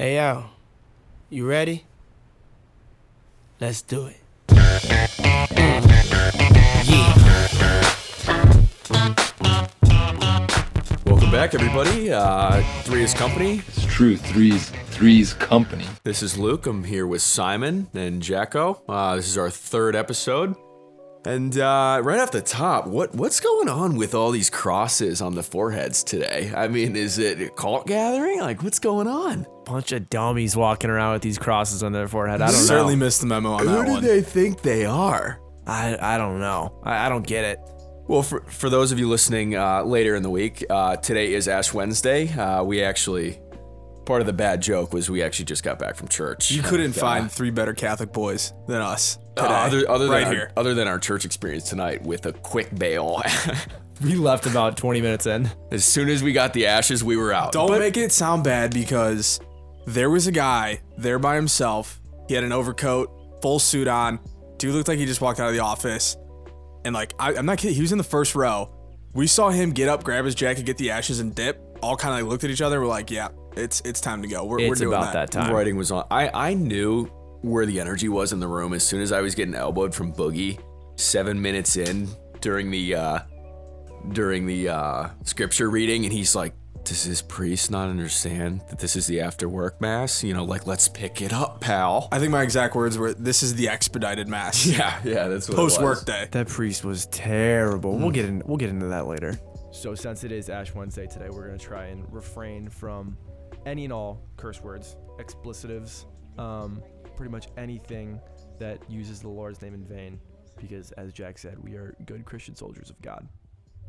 Hey, yo. You ready? Let's do it. Mm. Yeah. Welcome back, everybody. Uh, is Company. It's true. Three's Three's company. This is Luke. I'm here with Simon and Jacko. Uh, this is our third episode. And uh, right off the top, what what's going on with all these crosses on the foreheads today? I mean, is it a cult gathering? Like, what's going on? Bunch of dummies walking around with these crosses on their forehead. I don't Certainly know. missed the memo on Who that do one. they think they are? I, I don't know. I, I don't get it. Well, for, for those of you listening uh, later in the week, uh, today is Ash Wednesday. Uh, we actually, part of the bad joke was we actually just got back from church. You couldn't And, uh, find three better Catholic boys than us uh, today, other, other right than here. Our, other than our church experience tonight with a quick bail. We left about 20 minutes in. as soon as we got the ashes, we were out. Don't But- make it sound bad because there was a guy there by himself. He had an overcoat, full suit on. Dude looked like he just walked out of the office. And like, I, I'm not kidding. He was in the first row. We saw him get up, grab his jacket, get the ashes, and dip. All kind of like looked at each other. We're like, yeah, it's it's time to go. We're, we're It's doing about that, time. writing was on. I I knew where the energy was in the room as soon as I was getting elbowed from Boogie. Seven minutes in during the uh, during the uh, scripture reading, and he's like, "Does this priest not understand that this is the after work mass? You know, like let's pick it up, pal." I think my exact words were, "This is the expedited mass." Yeah, yeah, that's what Post work day. That priest was terrible. We'll get in. We'll get into that later. So since it is Ash Wednesday today, we're gonna try and refrain from any and all curse words, explicitives, um, pretty much anything that uses the Lord's name in vain, because as Jack said, we are good Christian soldiers of God.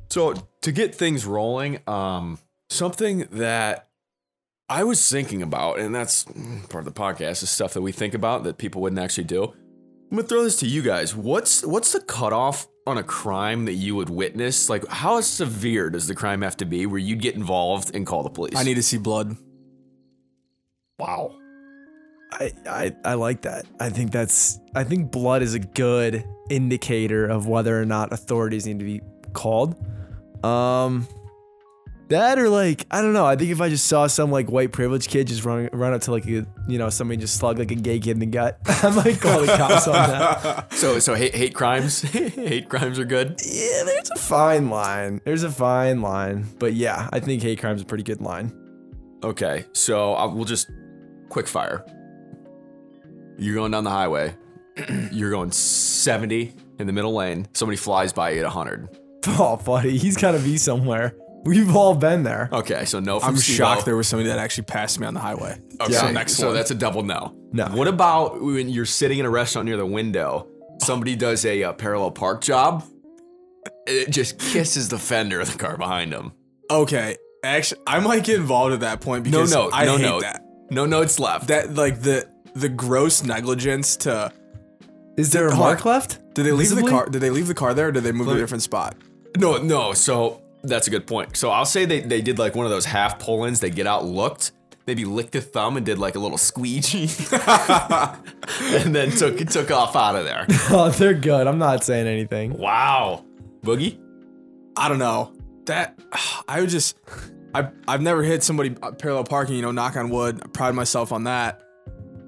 So to get things rolling, um, something that I was thinking about, and that's part of the podcast, is stuff that we think about that people wouldn't actually do. I'm gonna throw this to you guys. What's what's the cutoff on a crime that you would witness? Like, how severe does the crime have to be where you'd get involved and call the police? I need to see blood. wow. I, I I like that. I think that's I think blood is a good indicator of whether or not authorities need to be called. Um that or like I don't know. I think if I just saw some like white privileged kid just run run up to like a you know somebody just slug like a gay kid in the gut, I might call the cops on that. So so hate hate crimes, hate crimes are good. Yeah, there's a fine line. There's a fine line, but yeah, I think hate crime's a pretty good line. Okay, so I, we'll just quick fire. You're going down the highway. You're going 70 in the middle lane. Somebody flies by you at 100. Oh, buddy, he's got to be somewhere. We've all been there. Okay, so no from I'm Steve-O. shocked there was somebody that actually passed me on the highway. Okay, So so, next one. that's a double no. No. What about when you're sitting in a restaurant near the window? Somebody does a, uh parallel park job. It just kisses the fender of the car behind them. Okay, actually, I might get involved at that point No, because no, I no, hate no. that. No notes left. That like the the gross negligence to. Is there a Hold mark left? Did they leave Visibly? the car? Did they leave the car there? or Did they move to a different spot? No, no. So that's a good point. So I'll say they, they did like one of those half pull ins. They get out, looked, maybe licked a thumb and did like a little squeegee, and then took took off out of there. Oh, they're good. I'm not saying anything. Wow, boogie. I don't know. That I would just. I I've never hit somebody uh, parallel parking. You know, knock on wood. I pride myself on that.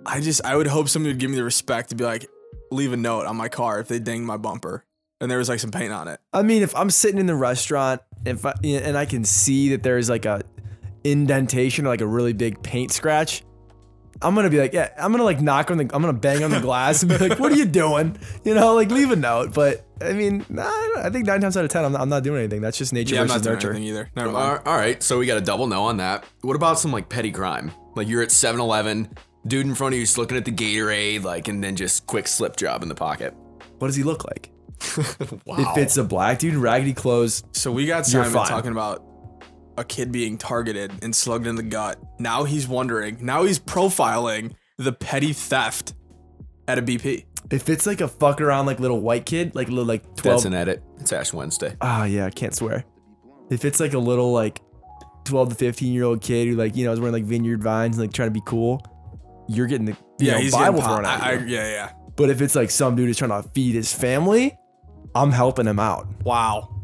I just I would hope somebody would give me the respect to be like, leave a note on my car if they dinged my bumper and there was like some paint on it. I mean, if I'm sitting in the restaurant if I, and I can see that there's like a indentation or like a really big paint scratch, I'm gonna be like, yeah, I'm gonna like knock on the, I'm gonna bang on the glass and be like, what are you doing? You know, like leave a note. But I mean, nah, I think nine times out of ten, I'm not, I'm not doing anything. That's just nature Yeah, I'm versus not doing nurture. anything either. Never All mind. all right, so we got a double no on that. What about some like petty crime? Like you're at 7 Eleven, dude in front of you is looking at the Gatorade, like, and then just quick slip job in the pocket. What does he look like? Wow. If it's a black dude, raggedy clothes, So we got Simon talking about a kid being targeted and slugged in the gut. Now he's wondering. Now he's profiling the petty theft at a BP. if it's like a fuck around like little white kid, like little like twelve. That's an edit. It's Ash Wednesday. Ah, yeah, I can't swear. If it's like a little like 12 to 15 year old kid who like, you know, is wearing like vineyard vines and like trying to be cool, you're getting the you know, he's Bible getting thrown pop- at I. I, yeah, yeah. But if it's like some dude is trying to feed his family, I'm helping him out. Wow.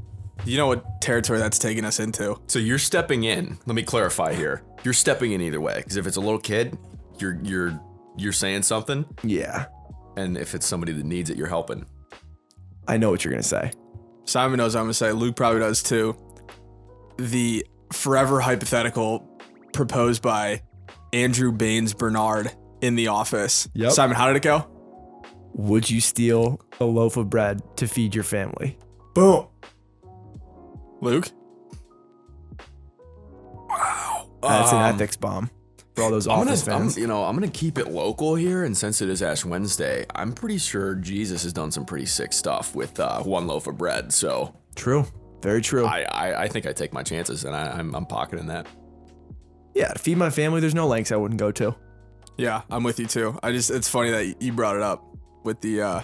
You know what territory that's taking us into? So you're stepping in. Let me clarify here. you're stepping in either way. Because if it's a little kid, you're you're you're saying something, Yeah. and if it's somebody that needs it, you're helping. I know what you're gonna say. Simon knows what I'm gonna say. Luke probably does too. The forever hypothetical proposed by Andrew Baines Bernard in the office. Yep. Simon, how did it go? Would you steal a loaf of bread to feed your family? Boom. Luke? Wow. That's an Um, ethics bomb for all those I'm gonna, office I'm, fans. you know, I'm gonna keep it local here, and since it is Ash Wednesday, I'm pretty sure Jesus has done some pretty sick stuff with uh, one loaf of bread. So true. Very true. I, I, I think I take my chances, and I, I'm, I'm pocketing that. yeah, to feed my family, there's no lengths I wouldn't go to. Yeah, I'm with you too. I just it's funny that you brought it up with the uh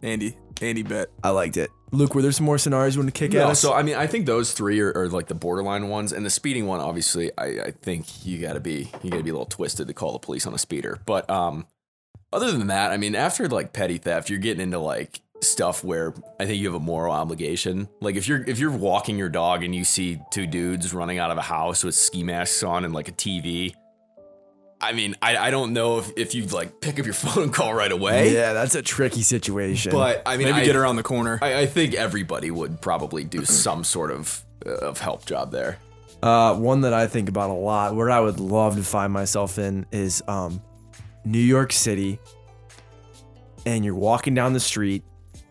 Andy Andy bit. I liked it. Luke, were there some more scenarios you want to kick at us? so I mean, I think those three are, are like the borderline ones, and the speeding one, obviously, I, I think you gotta be you gotta be a little twisted to call the police on a speeder. But um, other than that, I mean, after like petty theft, you're getting into like stuff where I think you have a moral obligation. Like if you're if you're walking your dog and you see two dudes running out of a house with ski masks on and like a TV. I mean, I, I don't know if, if you'd like pick up your phone and call right away. yeah, that's a tricky situation. But I mean, Maybe I, get around the corner. I, I think everybody would probably do some sort of uh, of help job there. Uh, one that I think about a lot, where I would love to find myself in, is um, New York City. And you're walking down the street,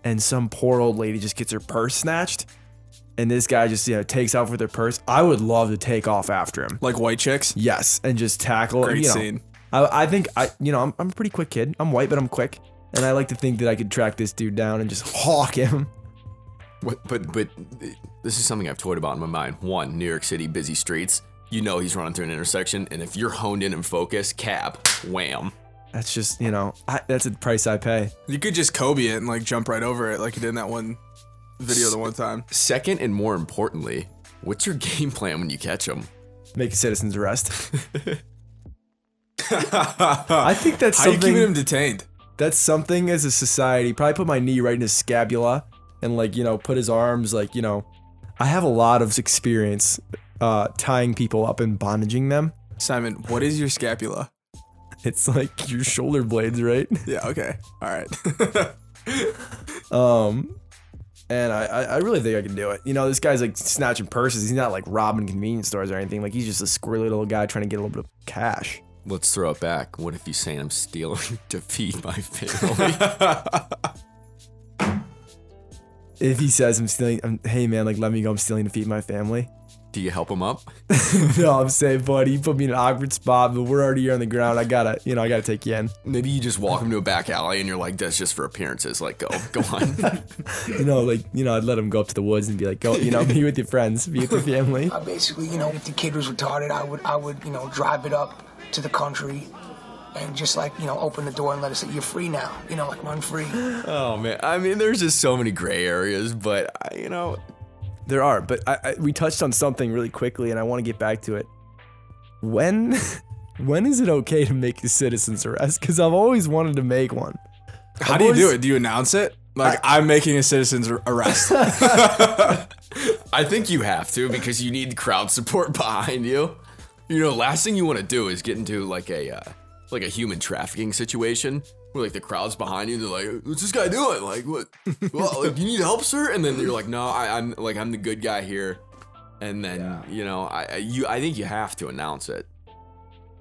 and some poor old lady just gets her purse snatched, and this guy just you know takes off with her purse. I would love to take off after him. like white chicks. Yes, and just tackle. Great you know, scene. I, I think I, you know, I'm, I'm a pretty quick kid. I'm white, but I'm quick, and I like to think that I could track this dude down and just hawk him. But but but this is something I've toyed about in my mind. One, New York City, busy streets. You know he's running through an intersection, and if you're honed in and focused, cab, wham. That's just you know, I, that's a price I pay. You could just Kobe it and like jump right over it like you did in that one video the one time. Second, and more importantly, what's your game plan when you catch him? Make a citizen's arrest. I think that's How you something. keeping him detained? that's something as a society. Probably put my knee right in his scapula and like you know put his arms like you know. I have a lot of experience uh, tying people up and bondaging them. Simon, what is your scapula? It's like your shoulder blades, right? Yeah, okay. All right. Um, and I, I, I really think I can do it. You know, this guy's like snatching purses. He's not like robbing convenience stores or anything. Like he's just a squirrely little guy trying to get a little bit of cash. Let's throw it back. What if you say I'm stealing to feed my family? If he says I'm stealing, um, hey man, like let me go. I'm stealing to feed my family. Do you help him up? no, I'm saying, buddy, you put me in an awkward spot, but we're already here on the ground. I gotta, you know, I gotta take you in. Maybe you just walk him to a back alley and you're like, that's just for appearances. Like, go, go on. You know, like you know, I'd let him go up to the woods and be like, go, you know, be with your friends, be with your family. I basically, you know, if the kid was retarded, I would, I would, you know, drive it up to the country, and just like, you know, open the door and let us say, "You're free now," you know, like run free. oh man, I mean, there's just so many gray areas, but I, you know, There are, but I, I, we touched on something really quickly, and I want to get back to it. When, when is it okay to make a citizen's arrest? Because I've always wanted to make one. How do you do it? Do you announce it? Like I, am making a citizen's arrest. I think you have to because you need crowd support behind you. You know, last thing you want to do is get into like a uh, like a human trafficking situation where like the crowd's behind you. They're like, "What's this guy doing? Like, what? Well, like, you need help, sir?" And then you're like, "No, I, I'm like I'm the good guy here." And then you know, I I- you I think you have to announce it.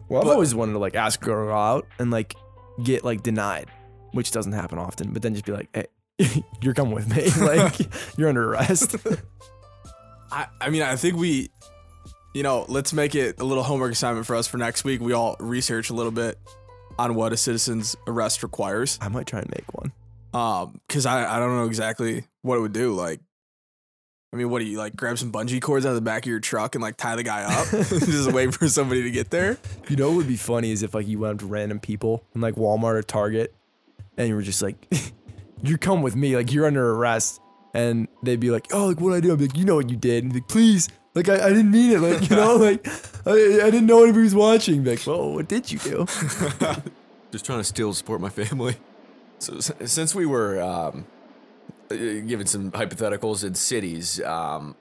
Well, I've always wanted to like ask a girl out and like get like denied, which doesn't happen often. But then just be like, hey, you're coming with me. like you're under arrest. I, I mean, I think we, you know, let's make it a little homework assignment for us for next week. We all research a little bit on what a citizen's arrest requires. I might try and make one. Um, cause I, I don't know exactly what it would do. Like, I mean, what do you like? Grab some bungee cords out of the back of your truck and like tie the guy up, just wait for somebody to get there. You know what would be funny is if like you went up to random people in like Walmart or Target, and you were just like, "You come with me. Like you're under arrest." And they'd be like, "Oh, like what I do?" I'm like, "You know what you did?" And be like, "Please." Like I, I didn't mean it, like you know, like I, I didn't know anybody was watching. Like, well, what did you do? just trying to still support my family. So s- since we were um, uh, given some hypotheticals in cities, um,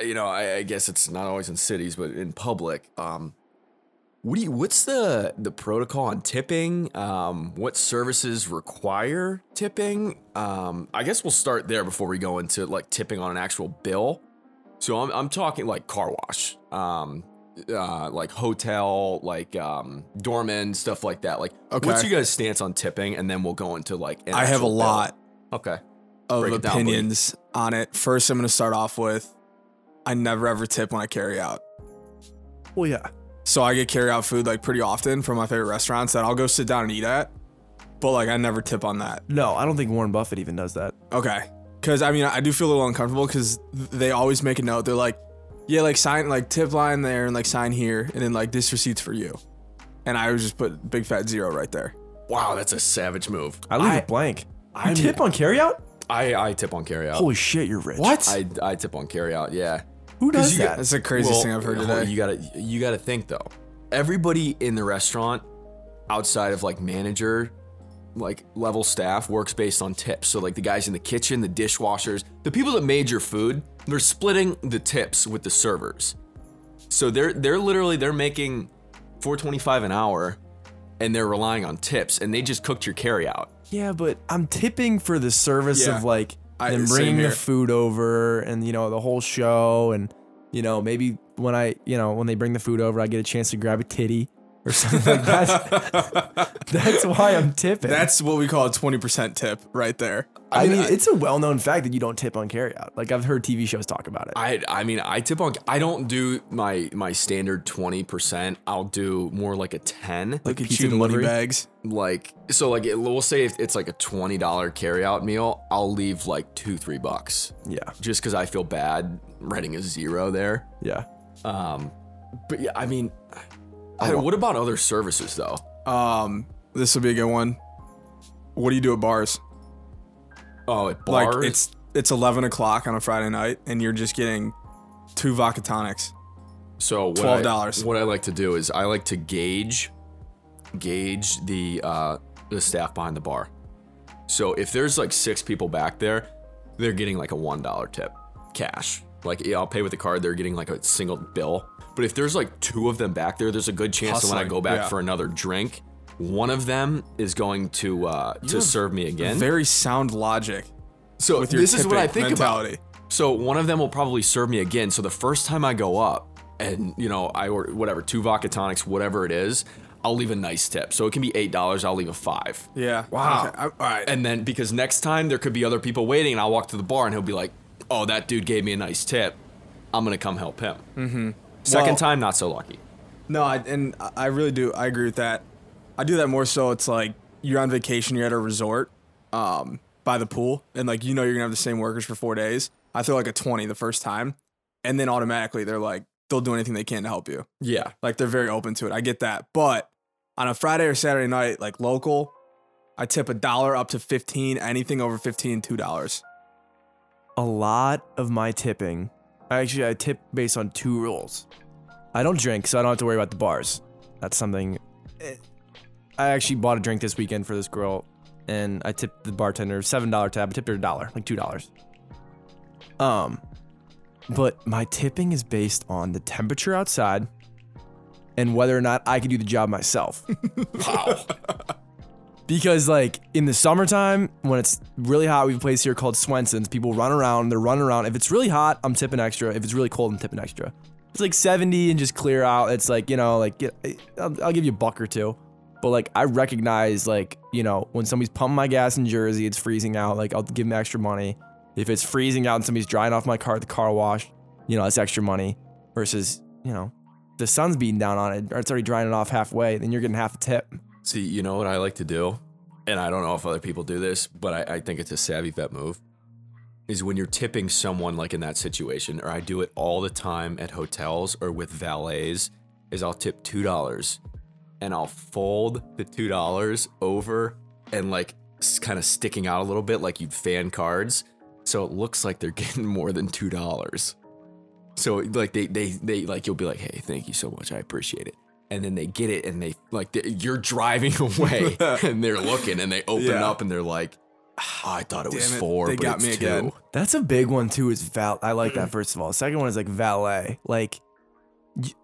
you know, I, I guess it's not always in cities, but in public. Um, What do you, what's the the protocol on tipping? Um, what services require tipping? Um, I guess we'll start there before we go into like tipping on an actual bill. So I'm, I'm talking like car wash, um, uh, like hotel, like um, doorman, stuff like that. Like, Okay. what's you guys' stance on tipping? And then we'll go into like. I have a bill. lot Okay. of Break it down, opinions on it. First, I'm going to start off with I never ever tip when I carry out. Well, yeah. So I get carry out food like pretty often from my favorite restaurants that I'll go sit down and eat at. But like I never tip on that. No, I don't think Warren Buffett even does that. Okay. Cause I mean I do feel a little uncomfortable because they always make a note. They're like, yeah, like sign like tip line there and like sign here and then like this receipt's for you. And I would just put big fat zero right there. Wow, that's a savage move. I leave I, it blank. You I'm- tip on carryout? I, I tip on carryout. Holy shit, you're rich. What? I, I tip on carryout. Yeah. Who does you that? That's the craziest Well, thing I've heard today. You gotta you gotta think though. Everybody in the restaurant, outside of like manager, like level staff, works based on tips. So like the guys in the kitchen, the dishwashers, the people that made your food, they're splitting the tips with the servers. So they're they're literally they're making 425 an hour and they're relying on tips and they just cooked your carry out. Yeah, but I'm tipping for the service Yeah. of like them same bringing the food over and you know the whole show and you know maybe when I you know when they bring the food over I get a chance to grab a titty or something like that. That's why I'm tipping. That's what we call a 20% tip right there. I, mean, I- it's a well-known fact that you don't tip on carryout. Like I've heard TV shows talk about it. I I mean I tip on I don't do my my standard 20%. I'll do more like a 10. Look at pizza you, money delivery? bags. like so like it, we'll say if it's like a $20 carryout meal, I'll leave like 2 3 bucks yeah, just cuz I feel bad writing a zero there. yeah. Um but yeah, I mean I, what about other services though? Um, this would be a good one. What do you do at bars? Oh, at bars. Like it's it's 11 o'clock on a Friday night, and you're just getting two vodka tonics. So what I- $12. what I like to do is I like to gauge gauge the uh, the staff behind the bar. So if there's like six people back there, they're getting like a one dollar tip, cash. Like yeah, I'll pay with a card. They're getting like a single bill. But if there's like two of them back there, there's a good chance that when I Hustling, go back yeah. for another drink, one of them is going to uh, to serve me again. Very sound logic so with your this is what I think about. mentality. So one of them will probably serve me again. So the first time I go up and you know I order whatever two vodka tonics, whatever it is, I'll leave a nice tip. So it can be eight dollars. I'll leave a five. Yeah. Wow. Okay, I- all right. And then because next time there could be other people waiting, and I'll walk to the bar and he'll be like, "Oh, that dude gave me a nice tip. I'm gonna come help him." Mm-hmm. Second Well- time, not so lucky. No, I, and I- really do. I agree with that. I do that more so. It's like you're on vacation, you're at a resort, um, by the pool, and like you know you're gonna have the same workers for four days. I throw like a twenty the first time, and then automatically they're like they'll do anything they can to help you. Yeah. Like they're very open to it. I get that, but on a Friday or Saturday night, like local, I tip a dollar up to fifteen. Anything over fifteen, two dollars. A lot of my tipping, I actually, I tip based on two rules. I don't drink, so I don't have to worry about the bars. That's something. eh, I actually bought a drink this weekend for this girl, and I tipped the bartender seven dollar tab. I tipped her a dollar, like two dollars. Um, but my tipping is based on the temperature outside and whether or not I can do the job myself. Wow. Because like in the summertime, when it's really hot, we have a place here called Swenson's. People run around, they're running around. If it's really hot, I'm tipping extra. If it's really cold, I'm tipping extra. It's like 70 and just clear out. It's like, you know, like I'll, I'll give you a buck or two. But like I recognize like, you know, when somebody's pumping my gas in Jersey, it's freezing out, like I'll give them extra money. If it's freezing out and somebody's drying off my car at the car wash, you know, that's extra money versus, you know, the sun's beating down on it or it's already drying it off halfway, then you're getting half a tip. See, you know what I like to do, and I don't know if other people do this, but I, I think it's a savvy vet move. Is when you're tipping someone like in that situation, or I do it all the time at hotels or with valets, is I'll tip two dollars, and I'll fold the two dollars over and like kind of sticking out a little bit, like you'd fan cards, so it looks like they're getting more than two dollars. So like they they they like you'll be like, hey, thank you so much, I appreciate it. And then they get it and they like they, you're driving away and they're looking and they open Yeah. up and they're like, oh, I thought it was it, four, they but got it's me two. again. That's a big one too. Is val? I like that mm. first of all. Second one is like valet. Like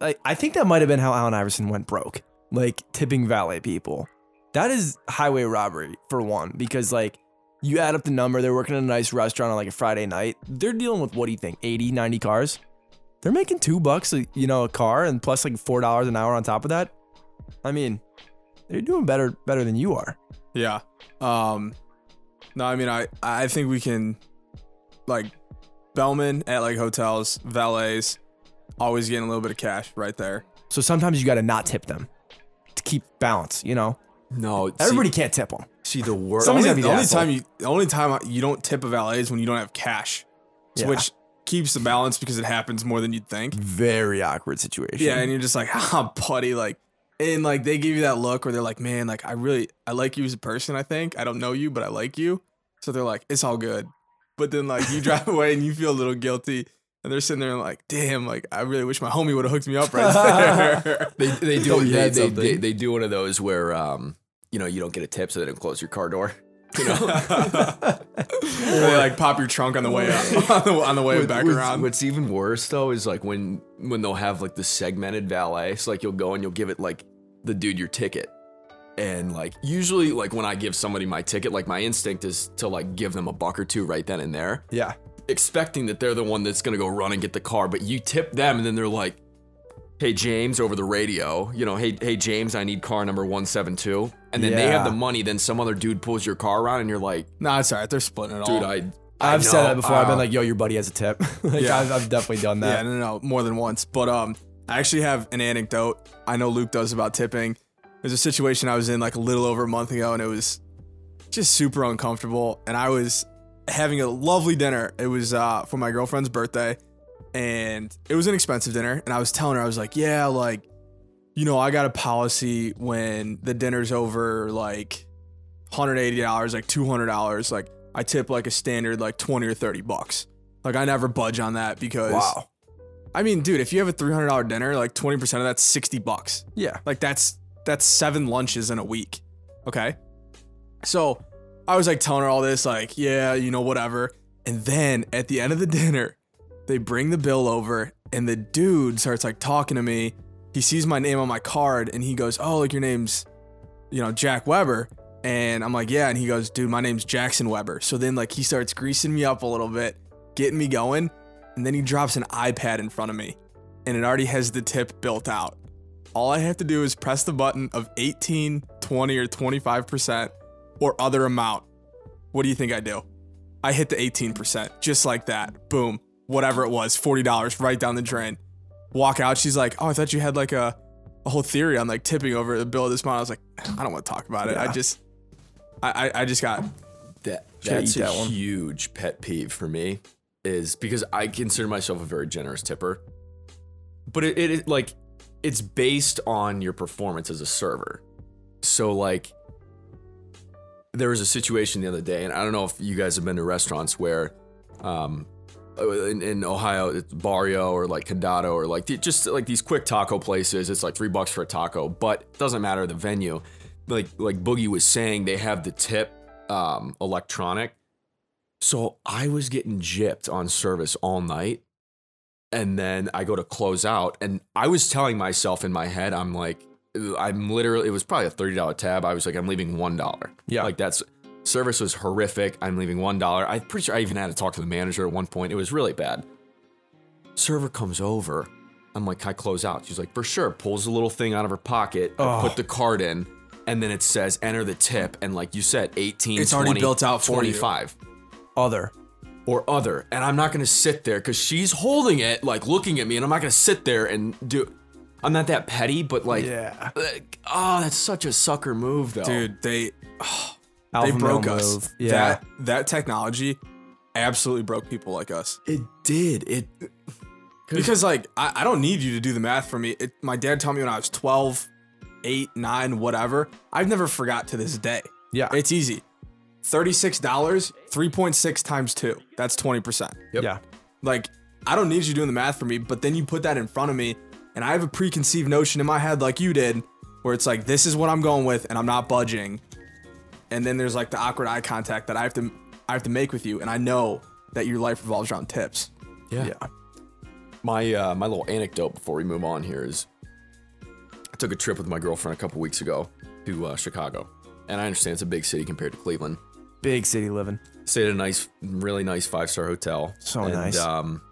like I think that might have been how Allen Iverson went broke. Like tipping valet people. That is highway robbery for one, because like you add up the number, they're working in a nice restaurant on like a Friday night. They're dealing with what do you think, 80, 90 cars? They're making two bucks, a- you know, a car and plus like four dollars an hour on top of that. I mean, they're doing better better than you are. Yeah. Um no, I mean I I think we can like Bellman at like hotels, valets, always getting a little bit of cash right there. So sometimes you got to not tip them to keep balance. You know, No, see- everybody can't tip them. see, the worst. Somebody's only, gotta be the the only asshole. time you the only time you don't tip a valet is when you don't have cash. So Yeah. Which keeps the balance because it happens more than you'd think. Very awkward situation. Yeah, and you're just like, ah, buddy, like, and like they give you that look where they're like, man, like I really, I like you as a person. I think I don't know you, but I like you. So they're like, it's all good. But then like you drive away and you feel a little guilty, and they're sitting there like, damn, like I really wish my homie would have hooked me up right there. They, they do they, they, they, they do one of those where um you know you don't get a tip so they don't close your car door. You know, Or they like pop your trunk on the way up, on the, on the way back around. What's even worse though is like when when they'll have like the segmented valet. So like you'll go and you'll give it like the dude your ticket. And like usually like when I give somebody my ticket, like my instinct is to like give them a buck or two right then and there, yeah. expecting that they're the one that's gonna go run and get the car. But you tip them and then they're like, Hey James over the radio, you know, hey hey James, I need car number 172. And then they have the money, then some other dude pulls your car around and you're like, nah, it's alright. They're splitting it dude, all. I I I've said know, that before. I've been uh, like, yo, your buddy has a tip. like, Yeah. I've, I've definitely done Yeah, that. no, no, no, more than once. But um, I actually have an anecdote. I know Luke does about tipping. There's a situation I was in like a little over a month ago, and it was just super uncomfortable. And I was having a lovely dinner. It was uh, for my girlfriend's birthday, and it was an expensive dinner. And I was telling her, I was like, yeah, like, you know, I got a policy when the dinner's over, like, $180, like $200, like, I tip like a standard, like 20 or 30 bucks. Like, I never budge on that because. Wow. I mean, dude, if you have a three hundred dollar dinner, like twenty percent of that's sixty bucks. Yeah. Like that's that's seven lunches in a week. Okay. So I was like telling her all this, like, yeah, you know, whatever. And then at the end of the dinner, they bring the bill over, and the dude starts like talking to me. He sees my name on my card, and he goes, "Oh, like your name's, you know, Jack Weber." And I'm like, "Yeah." And he goes, "Dude, my name's Jackson Weber." So then like he starts greasing me up a little bit, getting me going, and then he drops an iPad in front of me, and it already has the tip built out. All I have to do is press the button of 18, 20, or 25% or other amount. What do you think I do? I hit the 18%, just like that. Boom. Whatever it was, $40 right down the drain. Walk out. She's like, Oh, I thought you had like a, a whole theory on like tipping over the bill of this month. I was like, I don't want to talk about it. I just, I, I, I just got, That that's a one? huge pet peeve for me is because I consider myself a very generous tipper, but it, it, it like it's based on your performance as a server. So like there was a situation the other day, and I don't know if you guys have been to restaurants where, um, in, in Ohio, it's Barrio or like Condado or like the- just like these quick taco places. It's like three bucks for a taco, but it doesn't matter the venue. Like like Boogie was saying, they have the tip um, electronic. So I was getting gypped on service all night. And then I go to close out, and I was telling myself in my head, I'm like, I'm literally, it was probably a $30 tab. I was like, I'm leaving $1. Yeah. Like that's, service was horrific. I'm leaving $1. I'm pretty sure I even had to talk to the manager at one point. It was really bad. Server comes over. I'm like, I close out? She's like, for sure. Pulls a little thing out of her pocket, Oh. put the card in, and then it says enter the tip. And like you said, 18, It's already built out for you. 25 Other. or other. And I'm not gonna sit there because she's holding it, like looking at me, and I'm not gonna sit there and do. I'm not that petty, but like, Yeah. like, oh, that's such a sucker move, though. dude, they, Alpha they broke male us. move. Yeah. That, that technology absolutely broke people like us. it did it. Because like I, I don't need you to do the math for me. It, my dad taught me when I was 12, 8, 9, whatever. I've never forgot to this day. yeah. It's easy. $36, 3.6 times 2. That's 20%. Yeah. Like I don't need you doing the math for me, but then you put that in front of me and I have a preconceived notion in my head like you did where it's like this is what I'm going with and I'm not budging. And then there's like the awkward eye contact that I have to I have to make with you and I know that your life revolves around tips. Yeah. Yeah. my uh, my little anecdote before we move on here is, I took a trip with my girlfriend a couple weeks ago to uh, Chicago, and I understand it's a big city compared to Cleveland. Big city living. Stayed at a nice, really nice five star hotel. So and, nice. Um,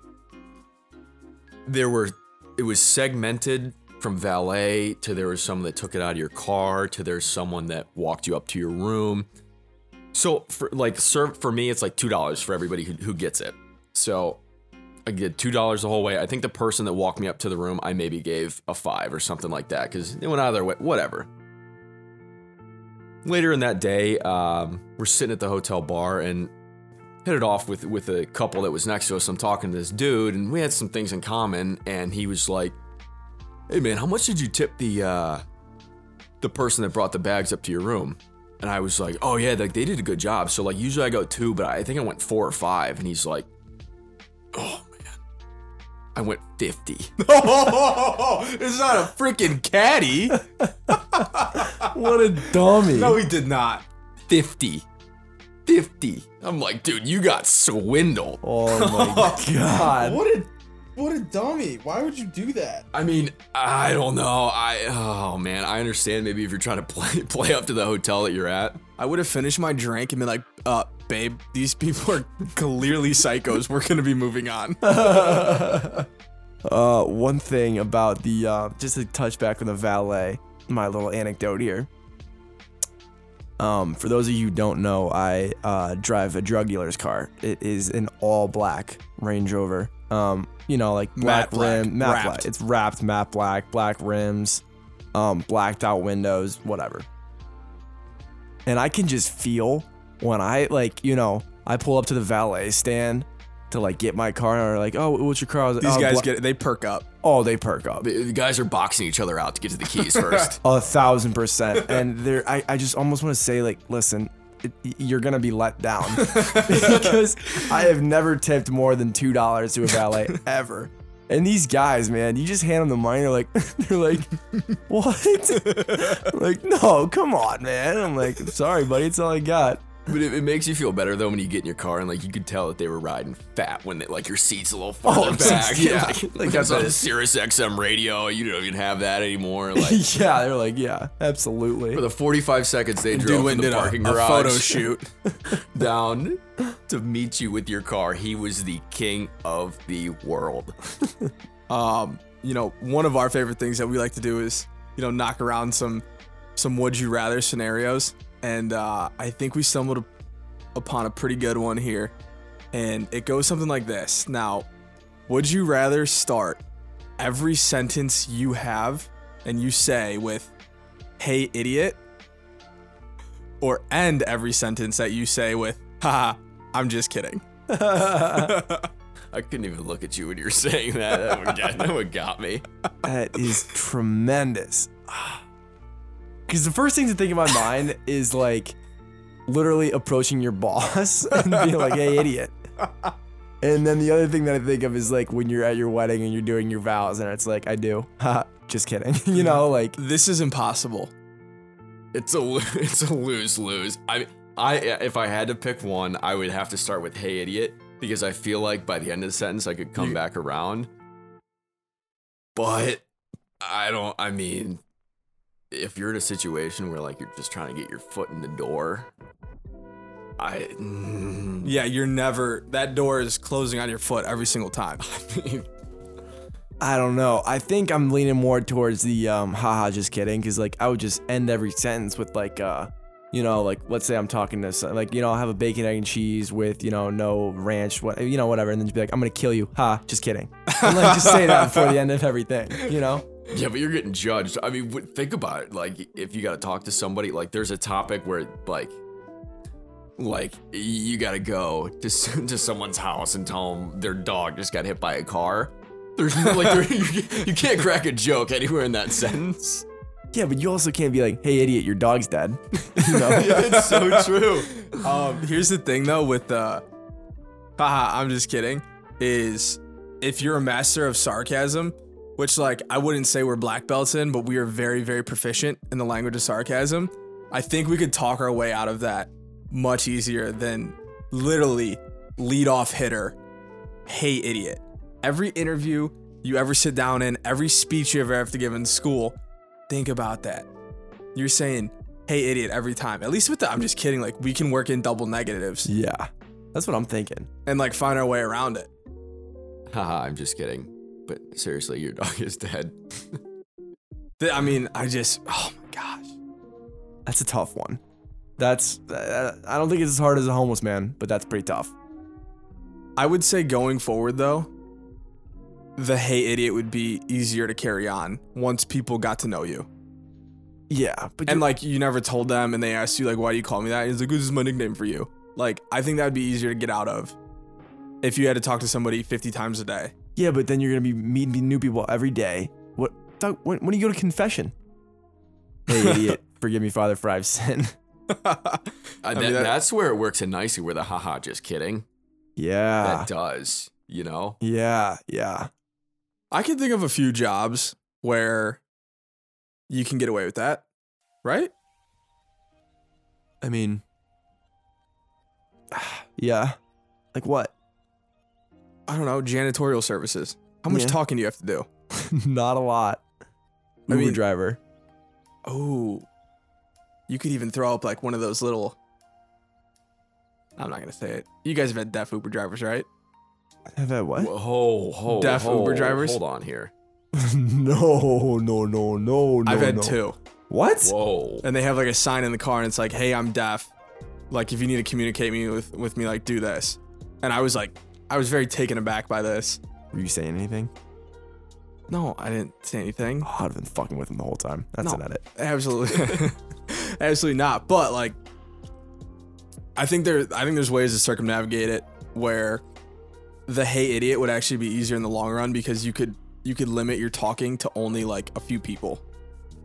there were, it was segmented from valet to there was someone that took it out of your car to there's someone that walked you up to your room. So for like serve for me, it's like two dollars for everybody who, who gets it. So I get two dollars the whole way. I think the person that walked me up to the room, I maybe gave a five or something like that because they went out of their way. Whatever. Later in that day, um, we're sitting at the hotel bar and hit it off with with a couple that was next to us. I'm talking to this dude, and we had some things in common. And he was like, "Hey man, how much did you tip the uh, the person that brought the bags up to your room?" And I was like, "Oh yeah, like they did a good job." So like usually I go two, but I think I went four or five. And he's like, "Oh man, I went 50. it's not a freaking caddy. What a dummy. No, he did not. 50. 50. I'm like, dude, you got swindled. oh my god. What a what a dummy. Why would you do that? I mean, I don't know. I oh man, I understand maybe if you're trying to play play up to the hotel that you're at. I would have finished my drink and been like, uh, babe, these people are clearly psychos. We're gonna be moving on. Uh, one thing about the uh, just a touch back on the valet, my little anecdote here. Um, for those of you who don't know, I uh, drive a drug dealer's car. It is an all black Range Rover. Um, you know, like black Matte black, rim, matte wrapped. black. It's wrapped matte black, black rims, um, blacked out windows, whatever. And I can just feel when I like, you know, I pull up to the valet stand to like get my car, and they're like, "Oh, what's your car?" Like, These "Oh, guys bla- get they perk up. Oh, they perk up. The the guys are boxing each other out to get to the keys first. A thousand percent. And there, I, I just almost want to say, like, listen, you're gonna be let down because I have never tipped more than two dollars to a valet ever. And these guys, man, you just hand them the money. They're like, they're like, what? Like, no, come on, man. I'm like, sorry, buddy, it's all I got. But it, it makes you feel better though when you get in your car and like you could tell that they were riding fat when they, like your seat's a little farther Oh, back. yeah. like, Like, that's on a bet. Sirius XM radio. You don't even have that anymore. Like yeah, they're like, yeah, absolutely. for the 45 seconds they drove went from the a, parking a garage photo shoot. down to meet you with your car. He was the king of the world. um, you know, one of our favorite things that we like to do is, you know, knock around some some would you rather scenarios. And uh, I think we stumbled upon a pretty good one here. And it goes something like this. Now, would you rather start every sentence you have and you say with, hey, idiot? Or end every sentence that you say with, haha, I'm just kidding. I couldn't even look at you when you were saying that. That one get, that would got me. That is tremendous. Because the first thing to think in my mind is like literally approaching your boss and being like, hey, idiot. And then the other thing that I think of is like when you're at your wedding and you're doing your vows and it's like, I do. Just kidding. you know, like, This is impossible. It's a lo- it's a lose lose. I I if I had to pick one, I would have to start with "Hey idiot" because I feel like by the end of the sentence I could come back around. But I don't. I mean, if you're in a situation where like you're just trying to get your foot in the door, I. mm, Yeah, you're never, that door is closing on your foot every single time. I mean, I don't know. I think I'm leaning more towards the um, haha, just kidding. Because like I would just end every sentence with like, uh, you know, like let's say I'm talking to some, like you know I'll have a bacon egg and cheese with you know no ranch, what you know whatever, and then just be like I'm gonna kill you. Ha, just kidding. And like just say that before the end of everything. You know. Yeah, but you're getting judged. I mean, think about it. Like, if you got to talk to somebody, like, there's a topic where, like, like you got to go to to someone's house and tell them their dog just got hit by a car. There's no, like, there, you, you can't crack a joke anywhere in that sentence. Yeah, but you also can't be like, hey idiot, your dog's dead. you know. it's so true. Um, here's the thing though with uh haha, I'm just kidding, is if you're a master of sarcasm, which like I wouldn't say we're black belts in, but we are very, very proficient in the language of sarcasm, I think we could talk our way out of that much easier than literally lead off hitter, hey idiot. Every interview, you ever sit down in, every speech you ever have to give in school, think about that. You're saying, hey, idiot, every time. At least with the, I'm just kidding. Like, we can work in double negatives Yeah. That's what I'm thinking. and like find our way around it. Haha, I'm just kidding. But seriously, your dog is dead. I mean, I just, oh my gosh. That's a tough one. That's uh, I don't think it's as hard as a homeless man, but that's pretty tough. I would say going forward though, the hey idiot would be easier to carry on once people got to know you. Yeah, but And like you never told them and they asked you like why do you call me that? And he's like, This is my nickname for you. Like, I think that would be easier to get out of if you had to talk to somebody 50 times a day. Yeah, but then you're gonna be meeting new people every day. What? Doug, when, when do you go to confession? Hey, idiot! Forgive me, Father, for I've sinned. That, mean, that- that's where it works in nicely, where the haha, just kidding. Yeah, that does, you know? yeah, yeah. I can think of a few jobs where you can get away with that, right? I mean, yeah. Like what? I don't know, janitorial services. How much Yeah. talking do you have to do? Not a lot. I Uber mean- driver. Oh, you could even throw up like one of those little. I'm not gonna say it. You guys have had deaf Uber drivers, right? I have that what? Whoa, ho, Deaf ho, Uber drivers? Hold on here. no, no, no, no, no. I've had no. two, What? Whoa. and they have like a sign in the car, and it's like, "Hey, I'm deaf. Like, if you need to communicate me with with me, like, do this." And I was like, I was very taken aback by this. Were you saying anything? No, I didn't say anything. Oh, I'd have been fucking with him the whole time. That's No. an edit. Absolutely, absolutely not. But like, I think there, I think there's ways to circumnavigate it where the hey idiot would actually be easier in the long run because you could you could limit your talking to only like a few people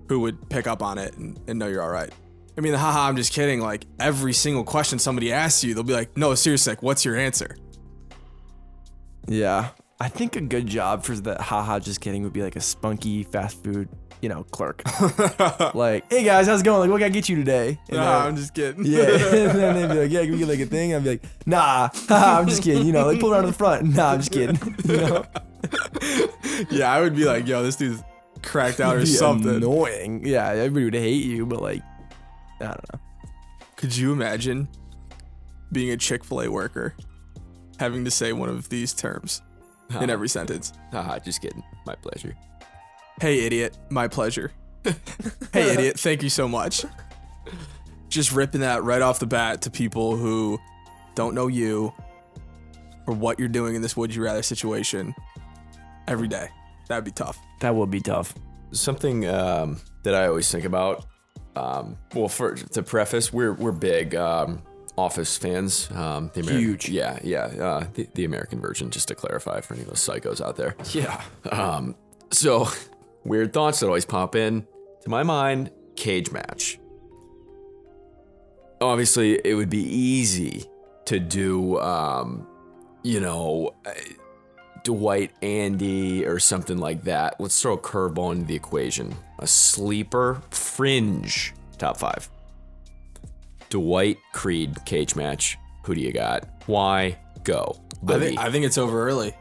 who would pick up on it and, and know you're all right. I mean, the haha, I'm just kidding. Like every single question somebody asks you, they'll be like, "No, seriously, like, what's your answer?" Yeah. I think a good job for the haha just kidding would be like a spunky fast food, you know, clerk. like, hey guys, how's it going? Like, what can I get you today? And Nah, I'm just kidding. yeah. and then they'd be like, yeah, can we get like a thing? I'd be like, nah, haha, I'm just kidding. You know, like pull around to the front. Nah, I'm just kidding. You know, yeah, I would be like, "Yo, this dude's cracked out or something." annoying. Yeah, everybody would hate you, but like, I don't know. Could you imagine being a Chick fil A worker having to say one of these terms in every sentence? Haha, just kidding. My pleasure. Hey, idiot, my pleasure. hey, idiot, thank you so much. Just ripping that right off the bat to people who don't know you or what you're doing in this would you rather situation every day. That'd be tough. That would be tough. Something um, that I always think about. Um, well, for to preface, we're we're big um, Office fans. Um, the Ameri- Huge. Yeah, yeah. Uh, the, the American version, just to clarify for any of those psychos out there. Yeah. Um, so weird thoughts that always pop in to my mind. Cage match. Obviously, it would be easy to do, um, you know, uh, Dwight Andy or something like that. Let's throw a curveball into the equation. A sleeper fringe top five. Dwight Creed cage match. Who do you got? Why go? I think, I think it's over early.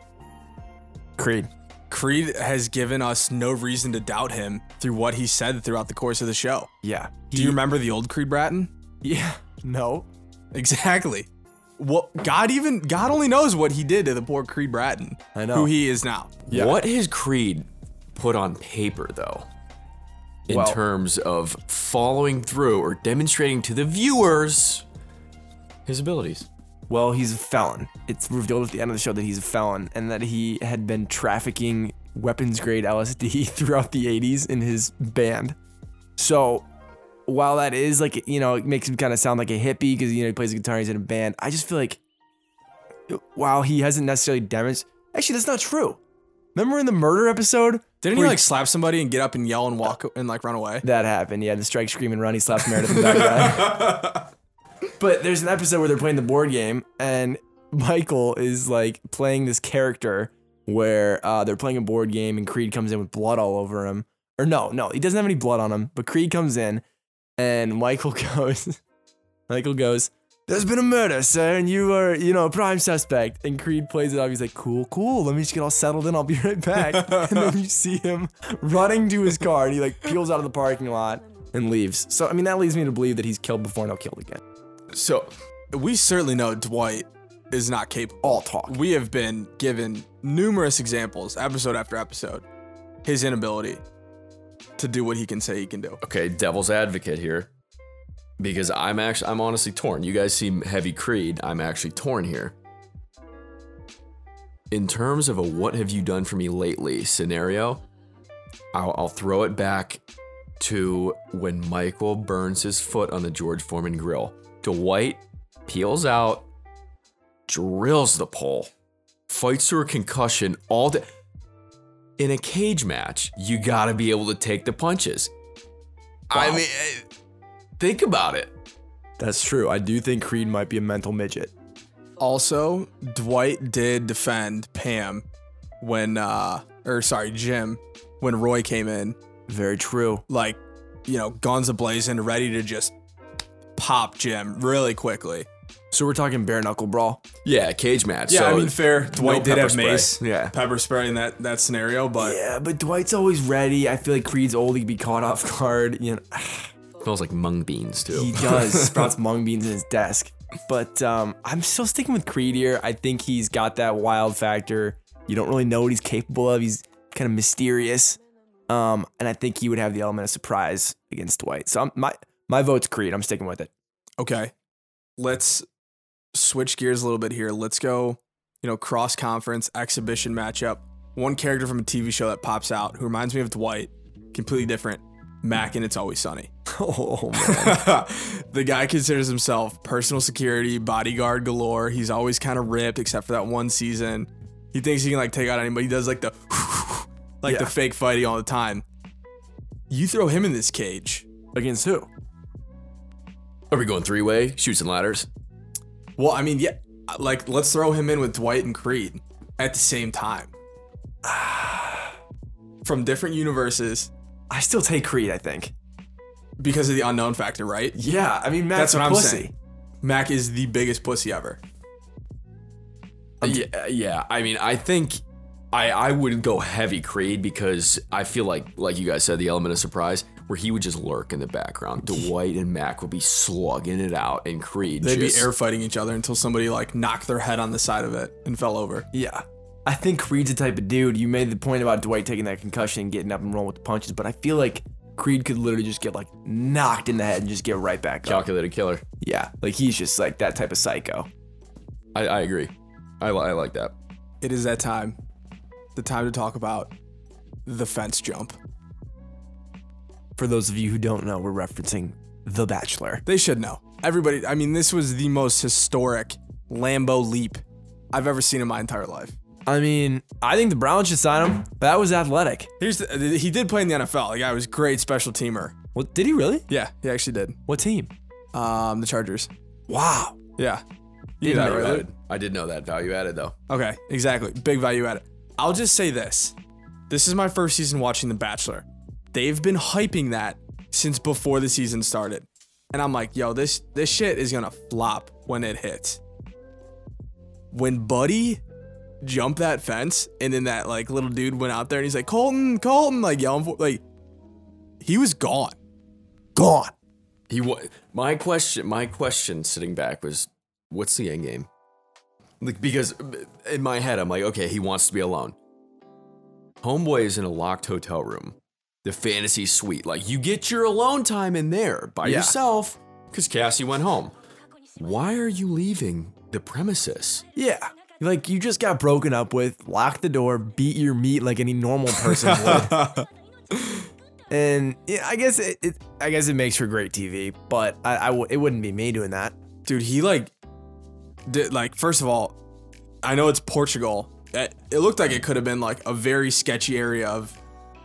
Creed. Creed has given us no reason to doubt him through what he said throughout the course of the show. Yeah. Do you remember the old Creed Bratton? Yeah. No. Exactly. What God even God only knows what he did to the poor Creed Bratton. I know. Who he is now. What has Creed put on paper, though, in Well- terms of following through or demonstrating to the viewers his abilities? Well, he's a felon. It's revealed at the end of the show that he's a felon and that he had been trafficking weapons grade LSD throughout the 80s in his band. So, while that is like, you know, it makes him kind of sound like a hippie because, you know, he plays the guitar, he's in a band. I just feel like, while he hasn't necessarily demonstrated, actually, that's not true. Remember in the murder episode? Didn't he like slap somebody and get up and yell and walk and like run away? That happened. Yeah, the strike, scream, and run. He slaps Meredith in the background. but there's an episode where they're playing the board game, and Michael is like playing this character where uh, they're playing a board game, and Creed comes in with blood all over him. Or no, no, he doesn't have any blood on him, but Creed comes in, and Michael goes, Michael goes, there's been a murder, sir, and you are, you know, a prime suspect. And Creed plays it off. He's like, cool, cool. Let me just get all settled in. I'll be right back. and then you see him running to his car, and he like peels out of the parking lot and leaves. So I mean, that leads me to believe that he's killed before and he'll killed again. So We certainly know Dwight is not capable. All talk. We have been given numerous examples, episode after episode, his inability to do what he can say he can do. okay, devil's advocate here. Because I'm actually I'm honestly torn. You guys seem heavy Creed. I'm actually torn here. In terms of a what have you done for me lately scenario, I'll, I'll throw it back to when Michael burns his foot on the George Foreman grill. Dwight peels out, drills the pole, fights through a concussion all day. In a cage match, you gotta be able to take the punches. I mean, eh, think about it. That's true. I do think Creed might be a mental midget. Also, Dwight did defend Pam when, uh, or sorry, Jim, when Roy came in, Very true. like, you know, guns ablazing, ready to just pop Jim really quickly. So we're talking bare knuckle brawl. Yeah, cage match. Yeah, so I mean, fair. Dwight did have spray. mace. Yeah. Pepper spray in that, that scenario, but Yeah, but Dwight's always ready. I feel like Creed's old. He'd be caught off guard. You know, Smells like mung beans too. he does sprouts mung beans in his desk. But um, I'm still sticking with Creed here. I think he's got that wild factor. You don't really know what he's capable of. He's kind of mysterious. Um, and I think he would have the element of surprise against Dwight. So I'm, my my vote's Creed. I'm sticking with it. Okay. Let's switch gears a little bit here. Let's go, you know, cross conference exhibition matchup. One character from a TV show that pops out who reminds me of Dwight, completely different. Mac and It's Always Sunny. Oh man, the guy considers himself personal security, bodyguard galore. He's always kind of ripped, except for that one season. He thinks he can like take out anybody. He does like the like Yeah. the fake fighting all the time. You throw him in this cage. against who? Are we going three way? Chutes and ladders. Well, I mean, yeah, like let's throw him in with Dwight and Creed at the same time. From different universes I still take Creed. I think. because of the unknown factor, right? Yeah, I mean That's what I'm pussy. saying. Mac is the biggest pussy ever. yeah, yeah. I mean, I think I I would go heavy Creed because I feel like, like you guys said, the element of surprise, where he would just lurk in the background. Dwight and Mac would be slugging it out, and Creed They'd just, be air fighting each other until somebody like knocked their head on the side of it and fell over. Yeah. I think Creed's the type of dude. You made the point about Dwight taking that concussion and getting up and rolling with the punches, but I feel like Creed could literally just get like knocked in the head and just get right back up. calculated killer. Yeah, like he's just like that type of psycho. I, I agree. I, li- I like that. It is that time. The time to talk about the fence jump. For those of you who don't know, we're referencing The Bachelor. They should know. Everybody, I mean, this was the most historic Lambo leap I've ever seen in my entire life. I mean, I think the Browns should sign him. But that was athletic. Here's the, he did play in the NFL. The guy was great special teamer. What did he really? Yeah, he actually did. What team? Um, the Chargers. Wow. Yeah. You Didn't that, know right, that. I did know that value added though. Okay, exactly. Big value added. I'll just say this. This is my first season watching The Bachelor. They've been hyping that since before the season started. And I'm like, yo, this this shit is gonna flop when it hits. When Buddy jumped that fence and then that like little dude went out there and he's like, Colton, Colton, like yelling for like he was gone. Gone. He was. my question my question sitting back was what's the end game? Like because uh, in my head I'm like okay, he wants to be alone. Homeboy is in a locked hotel room. The fantasy suite. Like you get your alone time in there by Yeah. yourself cuz Cassie went home. Why are you leaving the premises? Yeah. Like you just got broken up with, lock the door, beat your meat like any normal person would. and yeah, I guess it, it I guess it makes for great TV, but I, I w- it wouldn't be me doing that. dude he like did like first of all i know it's portugal it, it looked like it could have been like a very sketchy area of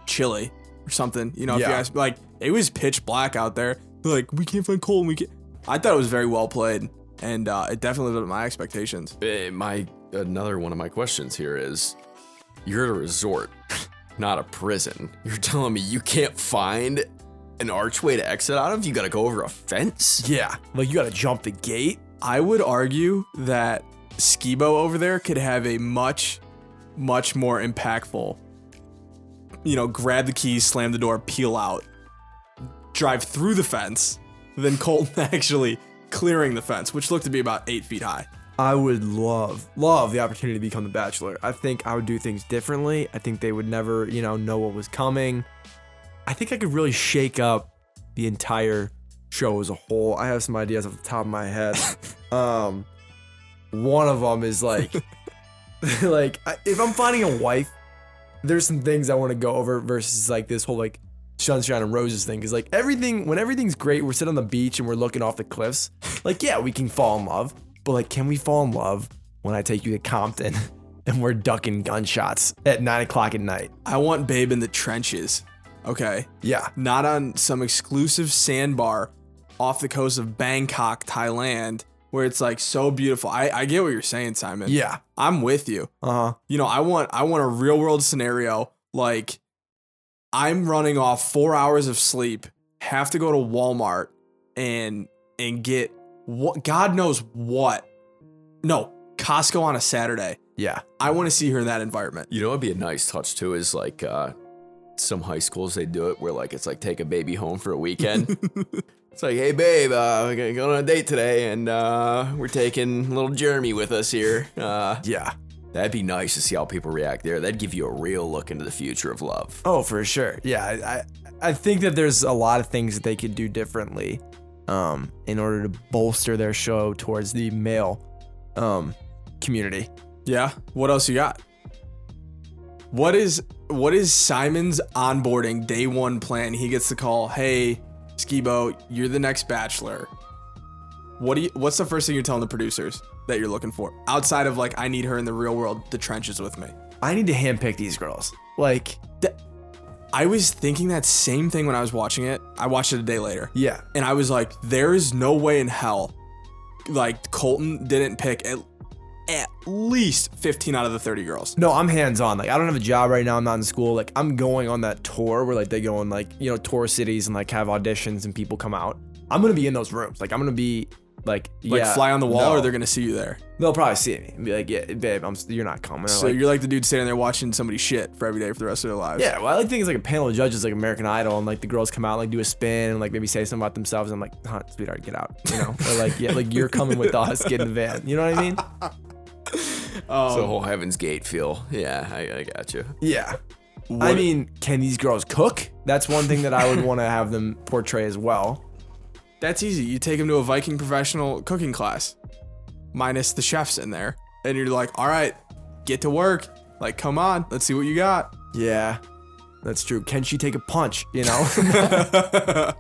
chile or something you know if you Yeah. ask like it was pitch black out there like we can't find coal and we can't i thought it was very well played and uh, it definitely lived up to my expectations Eh, my another one of my questions here is you're at a resort, not a prison. You're telling me you can't find an archway to exit out of? You got to go over a fence? Yeah. Like you got to jump the gate. I would argue that Skibo over there could have a much, much more impactful, you know, grab the keys, slam the door, peel out, drive through the fence than Colton actually clearing the fence, which looked to be about eight feet high. I would love, love the opportunity to become the Bachelor. I think I would do things differently. I think they would never, you know, know what was coming. I think I could really shake up the entire show as a whole. I have some ideas off the top of my head. um, one of them is like, like if I'm finding a wife, there's some things I want to go over versus like this whole like sunshine and roses thing. Cause like everything, when everything's great, we're sitting on the beach and we're looking off the cliffs. Like, yeah, we can fall in love, but like, can we fall in love when I take you to Compton and we're ducking gunshots at nine o'clock at night? I want Babe in the trenches. Okay. Yeah. Not on some exclusive sandbar off the coast of Bangkok, Thailand, where it's like so beautiful. I, I get what you're saying, Simon. Yeah. I'm with you. Uh huh. You know, I want I want a real world scenario like I'm running off 4 hours of sleep, have to go to Walmart and and get what God knows what. No, Costco on a Saturday. Yeah. I want to see her in that environment. You know, what'd be a nice touch too is like uh, some high schools they do it where like it's like take a baby home for a weekend. it's like, hey babe, uh, we're gonna go on a date today, and uh, we're taking little Jeremy with us here. Uh, Yeah. that'd be nice to see how people react there. That'd give you a real look into the future of love. Oh, for sure. Yeah, I, I I think that there's a lot of things that they could do differently, um, in order to bolster their show towards the male, um, community. Yeah. What else you got? What is what is Simon's onboarding day one plan? He gets the call, hey, Skibo, you're the next bachelor. What do you what's the first thing you're telling the producers that you're looking for? Outside of like, I need her in the real world, the trenches with me. I need to handpick these girls. Like, I was thinking that same thing when I was watching it. I watched it a day later. yeah, And I was like, there is no way in hell like Colton didn't pick at, at least 15 out of the 30 girls. no, I'm hands on. Like, I don't have a job right now. I'm not in school. Like, I'm going on that tour where like they go and like you know tour cities and like have auditions and people come out. I'm gonna be in those rooms. Like, I'm gonna be like Like yeah, fly on the wall no. or they're gonna see you there. they'll probably see me and be like, yeah, babe, I'm you're not coming. Or, So like, you're like the dude standing there watching somebody shit for every day for the rest of their lives. Yeah, well, I like things like a panel of judges, like American Idol, and like the girls come out, and, like do a spin, and like maybe say something about themselves. And I'm like, huh, sweetheart, get out, you know, or like, yeah, like you're coming with us, get in the van. You know what I mean? Um, so the whole Heaven's Gate feel. Yeah, I, I got you. Yeah. I mean, can these girls cook? That's one thing that I would want to have them portray as well. That's easy. You take them to a Viking professional cooking class, minus the chefs in there, and you're like, all right, get to work. Like, come on, let's see what you got. Yeah, that's true. Can she take a punch? You know,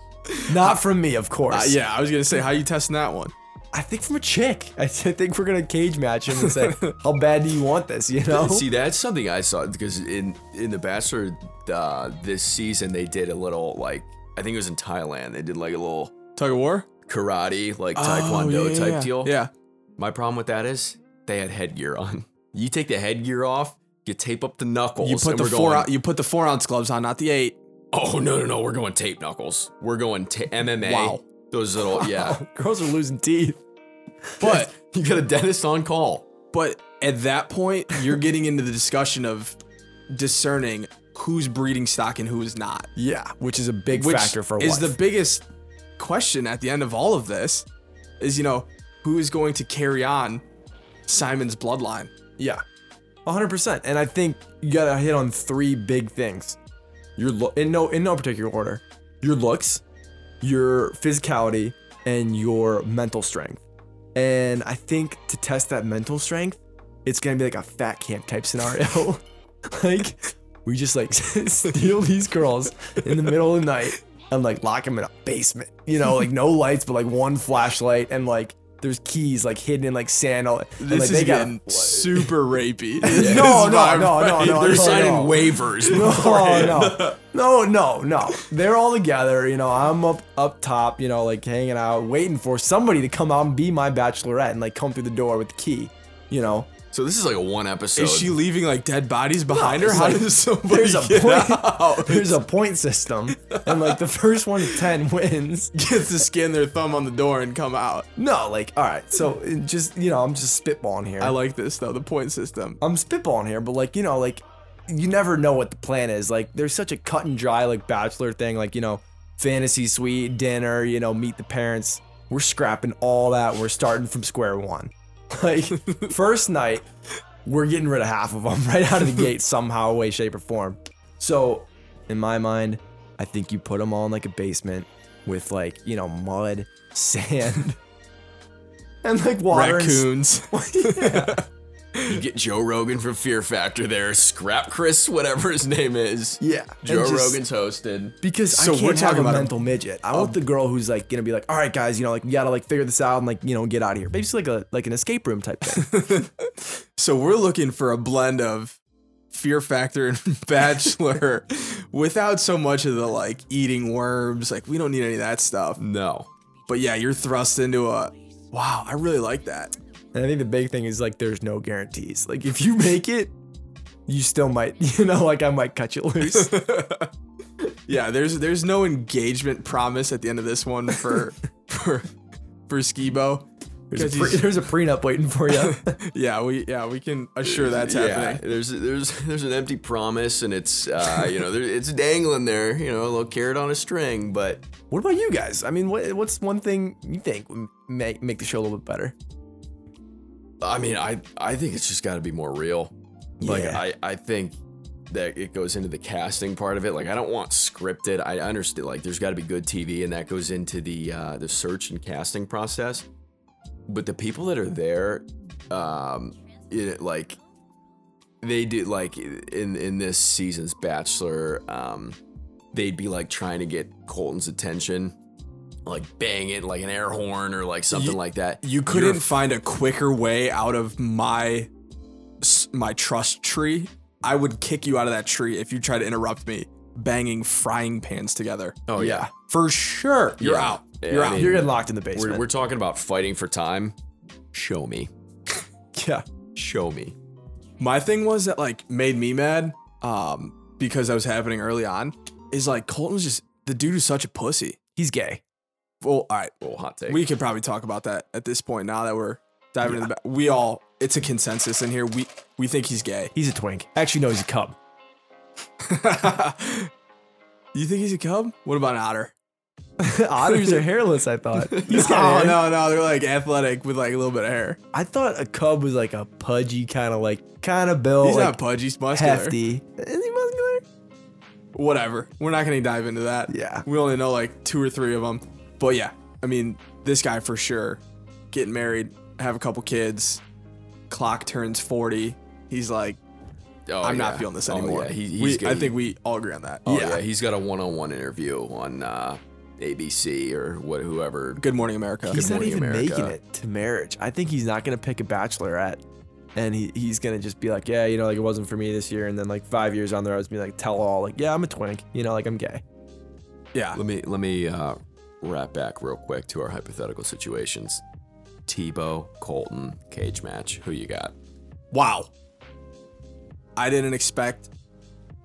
not from me, of course. Uh, yeah, I was gonna say, how you testing that one? I think from a chick. I think we're gonna cage match him and say, how bad do you want this? You know? See, that's something I saw because in in the Bachelor uh, this season they did a little like I think it was in Thailand. They did like a little Tug of war? karate like oh, taekwondo Oh, yeah, type yeah. deal. Yeah. My problem with that is they had headgear on. You take the headgear off, you tape up the knuckles. You put the four going, ou- you put the four ounce gloves on, not the eight. Oh no no no! We're going tape knuckles. We're going ta- MMA. Wow. Those little yeah. Girls are losing teeth. But you got a dentist on call. but at that point, you're getting into the discussion of discerning who's breeding stock and who is not. Yeah, which is a big which factor for is wife. the biggest question at the end of all of this is you know who is going to carry on Simon's bloodline Yeah, 100%. And I think you gotta hit on three big things. Your look, in no in no particular order. Your looks, your physicality, and your mental strength. And I think to test that mental strength, it's gonna be like a fat camp type scenario. like we just like steal these girls in the middle of the night and like lock them in a basement. You know, like no lights, but like one flashlight and like there's keys like hidden in like sand. and, this like, is getting super rapey no, no, no, no, no. They're no, signing no. waivers. No, no, no, no, no. They're all together. You know, I'm up up top. You know, like hanging out, waiting for somebody to come out and be my bachelorette and like come through the door with the key. You know, So this is like a one episode. Is she leaving like dead bodies behind her? How like- does somebody There's a get point. out? There's a point system, and like the first one to ten wins. Gets to scan their thumb on the door and come out. No, like all right. So just you know, I'm just spitballing here. I like this though, the point system. I'm spitballing here, but like you know, like you never know what the plan is. Like there's such a cut and dry like bachelor thing, like you know, fantasy suite, dinner, you know, meet the parents. We're scrapping all that. We're starting from square one. Like first night, we're getting rid of half of them right out of the gate somehow, way, shape, or form. So in my mind, I think you put them all in like a basement with like you know mud, sand. And like water and s- Raccoons. You get Joe Rogan from Fear Factor there. Scrap Chris, whatever his name is. Yeah, Joe just- Rogan's hosted. because So I we're can't talking have a about a- mental midget. I want the girl who's like gonna be like, all right, guys, you know, like we gotta like figure this out and like you know get out of here. Basically like a like an escape room type thing. so we're looking for a blend of Fear Factor and Bachelor without so much of the like eating worms. Like we don't need any of that stuff. No. But yeah, you're thrust into a wow, I really like that. And I think the big thing is like there's no guarantees. Like if you make it, you still might, you know, like I might cut you loose. Yeah, there's there's no engagement promise at the end of this one for for for Skibo. There's a, 'Cause pre- he's- there's a prenup waiting for you. yeah, we yeah we can assure that's yeah, happening. there's there's there's an empty promise, and it's uh, you know there, it's dangling there, you know, a little carrot on a string. But what about you guys? I mean, what, what's one thing you think would make make the show a little bit better? I mean, I I think it's just got to be more real. Like Yeah. I I think that it goes into the casting part of it. Like I don't want scripted. I understand like there's got to be good TV, and that goes into the uh, the search and casting process. But the people that are there, um, it, like they do like in in this season's Bachelor, um, they'd be like trying to get Colton's attention. Like bang it like an air horn or like something You- like that. You couldn't find a quicker way out of my my trust tree. I would kick you out of that tree if you try to interrupt me banging frying pans together. Oh yeah. For sure. You're Yeah. out. Yeah, You're I out. mean- You're getting locked in the basement. We're, we're talking about fighting for time. Show me. yeah. Show me. My thing was that like made me mad, um, because that was happening early on, is like Colton was just the dude is such a pussy. He's gay. Well, all right. Little hot take. We could probably talk about that at this point now that we're diving into the ba- we all it's a consensus in here. We we think he's gay. He's a twink. Actually, no, he's a cub. you think he's a cub? What about an otter? Otters are hairless. I thought. He's oh got hair. no, no, they're like athletic with like a little bit of hair. I thought a cub was like a pudgy kind of like kind of built, He's like not pudgy, he's muscular. hefty. Is he muscular? Whatever. We're not gonna dive into that. Yeah. We only know like two or three of them. But yeah, I mean, this guy for sure, getting married, have a couple kids, clock turns 40. He's like, Oh, I'm yeah. not feeling this Oh, anymore. yeah. He, he's we, good. I think we all agree on that. Oh yeah. he's got a one-on-one interview on uh, ABC or what, whoever. Good Morning America. He's not even America. making it to marriage. I think he's not gonna pick a bachelorette, and he, he's gonna just be like, yeah, you know, like it wasn't for me this year, and then like five years on the road, be like, tell all, like, yeah, I'm a twink, you know, like I'm gay. yeah. Let me let me uh, wrap back real quick to our hypothetical situations. Tebow, Colton, cage match. Who you got? Wow. I didn't expect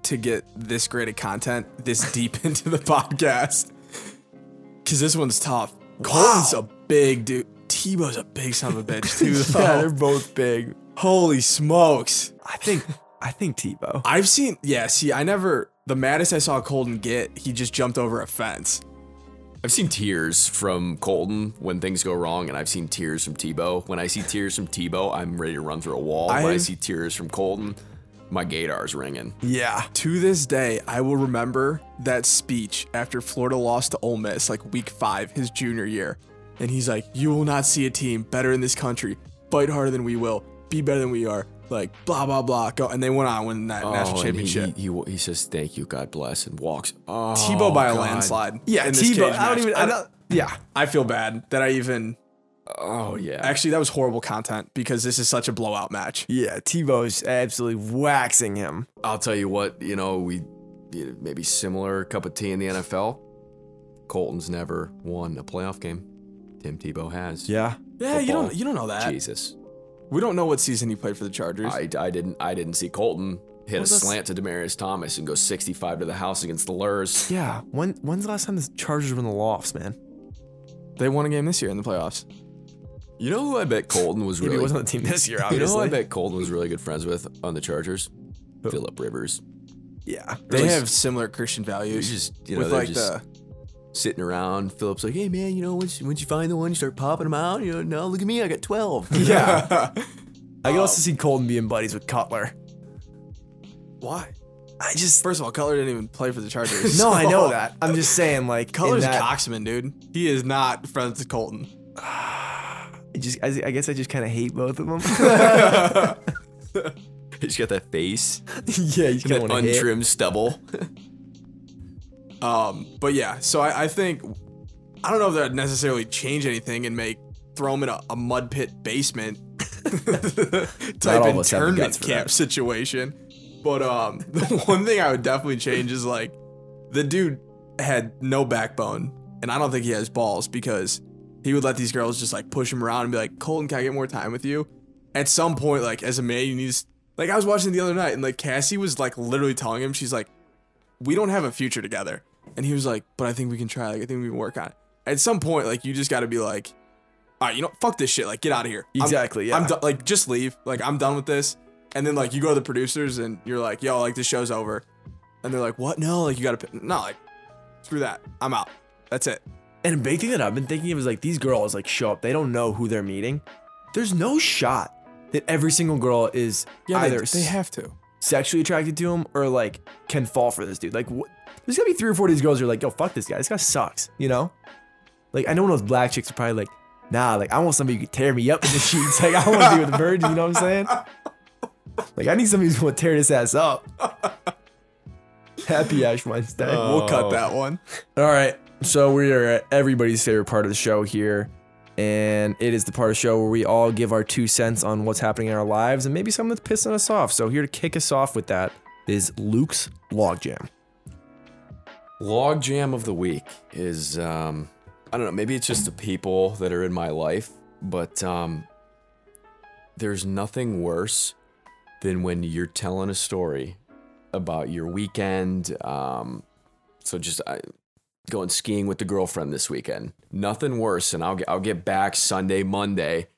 to get this great of content this deep into the podcast. Cause this one's tough. Colton's a big dude. Tebow's a big son of a bitch too. yeah, though. they're both big. Holy smokes. I think I think Tebow. I've seen yeah, see, I never the maddest I saw Colton get, he just jumped over a fence. I've seen tears from Colton when things go wrong, and I've seen tears from Tebow. When I see tears from Tebow, I'm ready to run through a wall. when I I've- see tears from Colton, my gaidar's ringing. Yeah, To this day, I will remember that speech after Florida lost to Ole Miss, like week five, his junior year. And he's like, You will not see a team better in this country. Fight harder than we will. Be better than we are. Like, blah, blah, blah. Go. And they went on win that national oh, and he- championship. He, he, he says, Thank you, God bless, and walks. Oh, Tebow by a oh, landslide. yeah, Tebow. I don't match. even. I don't, yeah, I feel bad that I even. Oh, yeah. Actually, that was horrible content because this is such a blowout match. yeah. Tebow's absolutely waxing him. I'll tell you what, you know, we maybe similar cup of tea in the NFL. Colton's never won a playoff game. Tim Tebow has. Yeah, Yeah, you don't you don't know that. Jesus. We don't know what season he played for the Chargers. I, I didn't I didn't see Colton hit a that's- slant to Demaryius Thomas and go 65 to the house against the Lurs. Yeah. When when's the last time the Chargers were in the lofts, man? they won a game this year in the playoffs. You know who I bet Colton was Maybe really it wasn't on the team this year, You know obviously. who I bet Colton was really good friends with on the Chargers? Philip Rivers. Yeah. They have similar Christian values. just you know with they're like just the sitting around. Philip's like, hey man, you know once once you find the one, you start popping them out. You know, no, look at me, I got 12. Yeah. I can also see Colton being buddies with Cutler. why? I just First of all, Cutler didn't even play for the Chargers. No, I know that. I'm just saying, like, Cutler's a that, coxman, dude. He is not friends with Colton. I just, I, I guess I just kind of hate both of them. He's got that face, yeah, he's got want hit. untrimmed stubble. Um, but yeah, so I, I think I don't know if that would necessarily change anything and make throw him in a, a mud pit basement type all of us have the internment camp that. situation. But um, the one thing I would definitely change is like the dude had no backbone, and I don't think he has balls because he would let these girls just like push him around and be like, Colton, can I get more time with you? At some point, like as a man, you need to, like I was watching the other night, and like Cassie was like literally telling him, she's like, we don't have a future together. And he was like, but I think we can try. Like, I think we can work on it. At some point, like, you just got to be like, all right, you know, fuck this shit. Like, get out of here. I'm- Exactly, yeah. I'm done. Like, just leave. Like, I'm done with this. And then, like, you go to the producers and you're like, yo, like, this show's over. And they're like, what? No, like, you got to, no, like, screw that. I'm out. That's it. And a big thing that I've been thinking of is like these girls like show up, they don't know who they're meeting. There's no shot that every single girl is Yeah, either have to. sexually attracted to him or like can fall for this dude. Like, what? There's gotta be three or four of these girls who are like, yo, fuck this guy. This guy sucks, you know? Like, I know one of those black chicks are probably like, nah, like, I want somebody who can tear me up in the sheets. Like, I want to be with a virgin, you know what I'm saying? Like, I need somebody who's gonna tear this ass up. Happy Ash Wednesday. We'll cut oh. that one. All right. So we are at everybody's favorite part of the show here. And it is the part of the show where we all give our two cents on what's happening in our lives and maybe something that's pissing us off. So here to kick us off with that is Luke's Logjam. Log jam of the week is um I don't know, maybe it's just the people that are in my life, but um there's nothing worse than when you're telling a story about your weekend um so just I going skiing with the girlfriend this weekend. Nothing worse and I'll get I'll get back Sunday, Monday.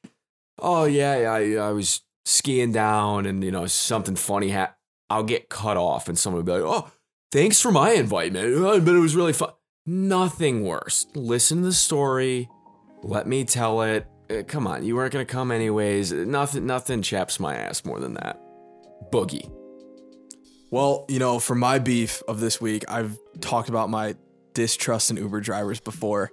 Oh yeah, I I was skiing down and you know something funny happened. I'll get cut off and someone will be like, "Oh, thanks for my invite, man. But it was really fun. Nothing worse. Listen to the story. Let me tell it. Uh, come on, you weren't gonna come anyways. Nothing, nothing chaps my ass more than that. Boogie. Well, you know, for my beef of this week, I've talked about my distrust in Uber drivers before.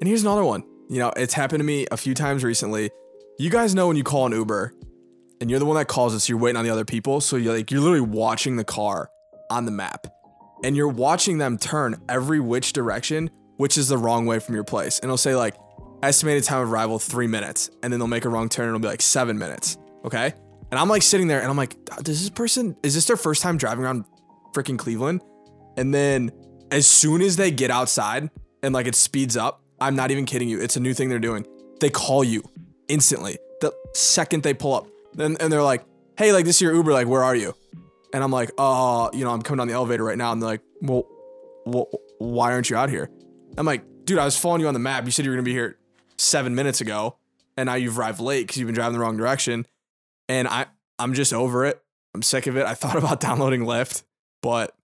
And here's another one. You know, it's happened to me a few times recently. You guys know when you call an Uber and you're the one that calls it, so you're waiting on the other people. So you're like, you're literally watching the car on the map and you're watching them turn every which direction, which is the wrong way from your place. And it'll say like estimated time of arrival three minutes. And then they'll make a wrong turn and it'll be like seven minutes. Okay. And I'm like sitting there and I'm like, does this person, is this their first time driving around freaking Cleveland? And then as soon as they get outside and like it speeds up, I'm not even kidding you. It's a new thing they're doing. They call you instantly the second they pull up. And, and they're like, hey, like this is your Uber, like, where are you? And I'm like, uh, you know, I'm coming down the elevator right now. And they're like, well, well why aren't you out here? I'm like, dude, I was following you on the map. You said you were gonna be here seven minutes ago, and now you've arrived late because you've been driving the wrong direction. And I, I'm just over it. I'm sick of it. I thought about downloading Lyft, but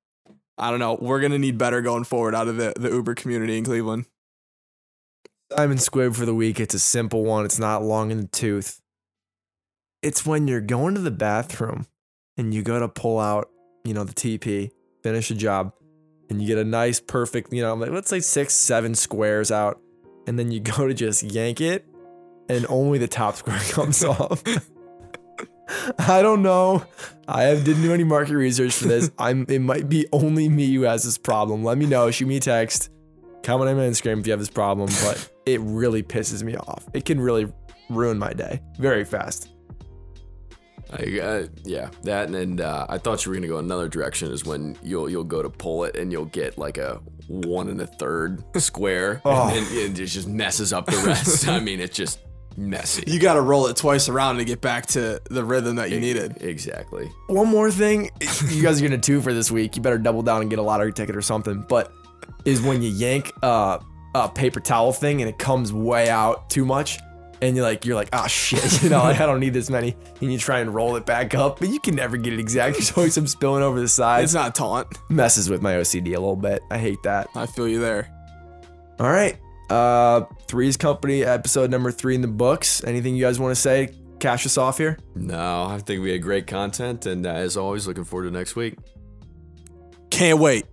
I don't know. We're gonna need better going forward out of the, the Uber community in Cleveland. Simon Squib for the week. It's a simple one. It's not long in the tooth. It's when you're going to the bathroom and you go to pull out, you know, the TP, finish a job, and you get a nice, perfect, you know, like let's say six, seven squares out, and then you go to just yank it, and only the top square comes off. I don't know. I have, didn't do any market research for this. I'm. It might be only me who has this problem. Let me know. Shoot me a text. Comment on my Instagram if you have this problem, but it really pisses me off. It can really ruin my day very fast. I, uh, yeah, that and, and uh, I thought you were gonna go another direction. Is when you'll you'll go to pull it and you'll get like a one and a third square, Oh. and, then it just messes up the rest. I mean, it's just messy. You got to roll it twice around to get back to the rhythm that you needed. Exactly. One more thing, you guys are gonna two for this week. You better double down and get a lottery ticket or something. But is when you yank uh, a paper towel thing and it comes way out too much, and you're like, you're like, ah shit, you know, like, I don't need this many, and you try and roll it back up, but you can never get it exact. There's always some spilling over the side It's not taunt. Messes with my OCD a little bit. I hate that. I feel you there. All right, uh, Three's Company episode number three in the books. Anything you guys want to say? Cash us off here. No, I think we had great content, and uh, as always, looking forward to next week. Can't wait.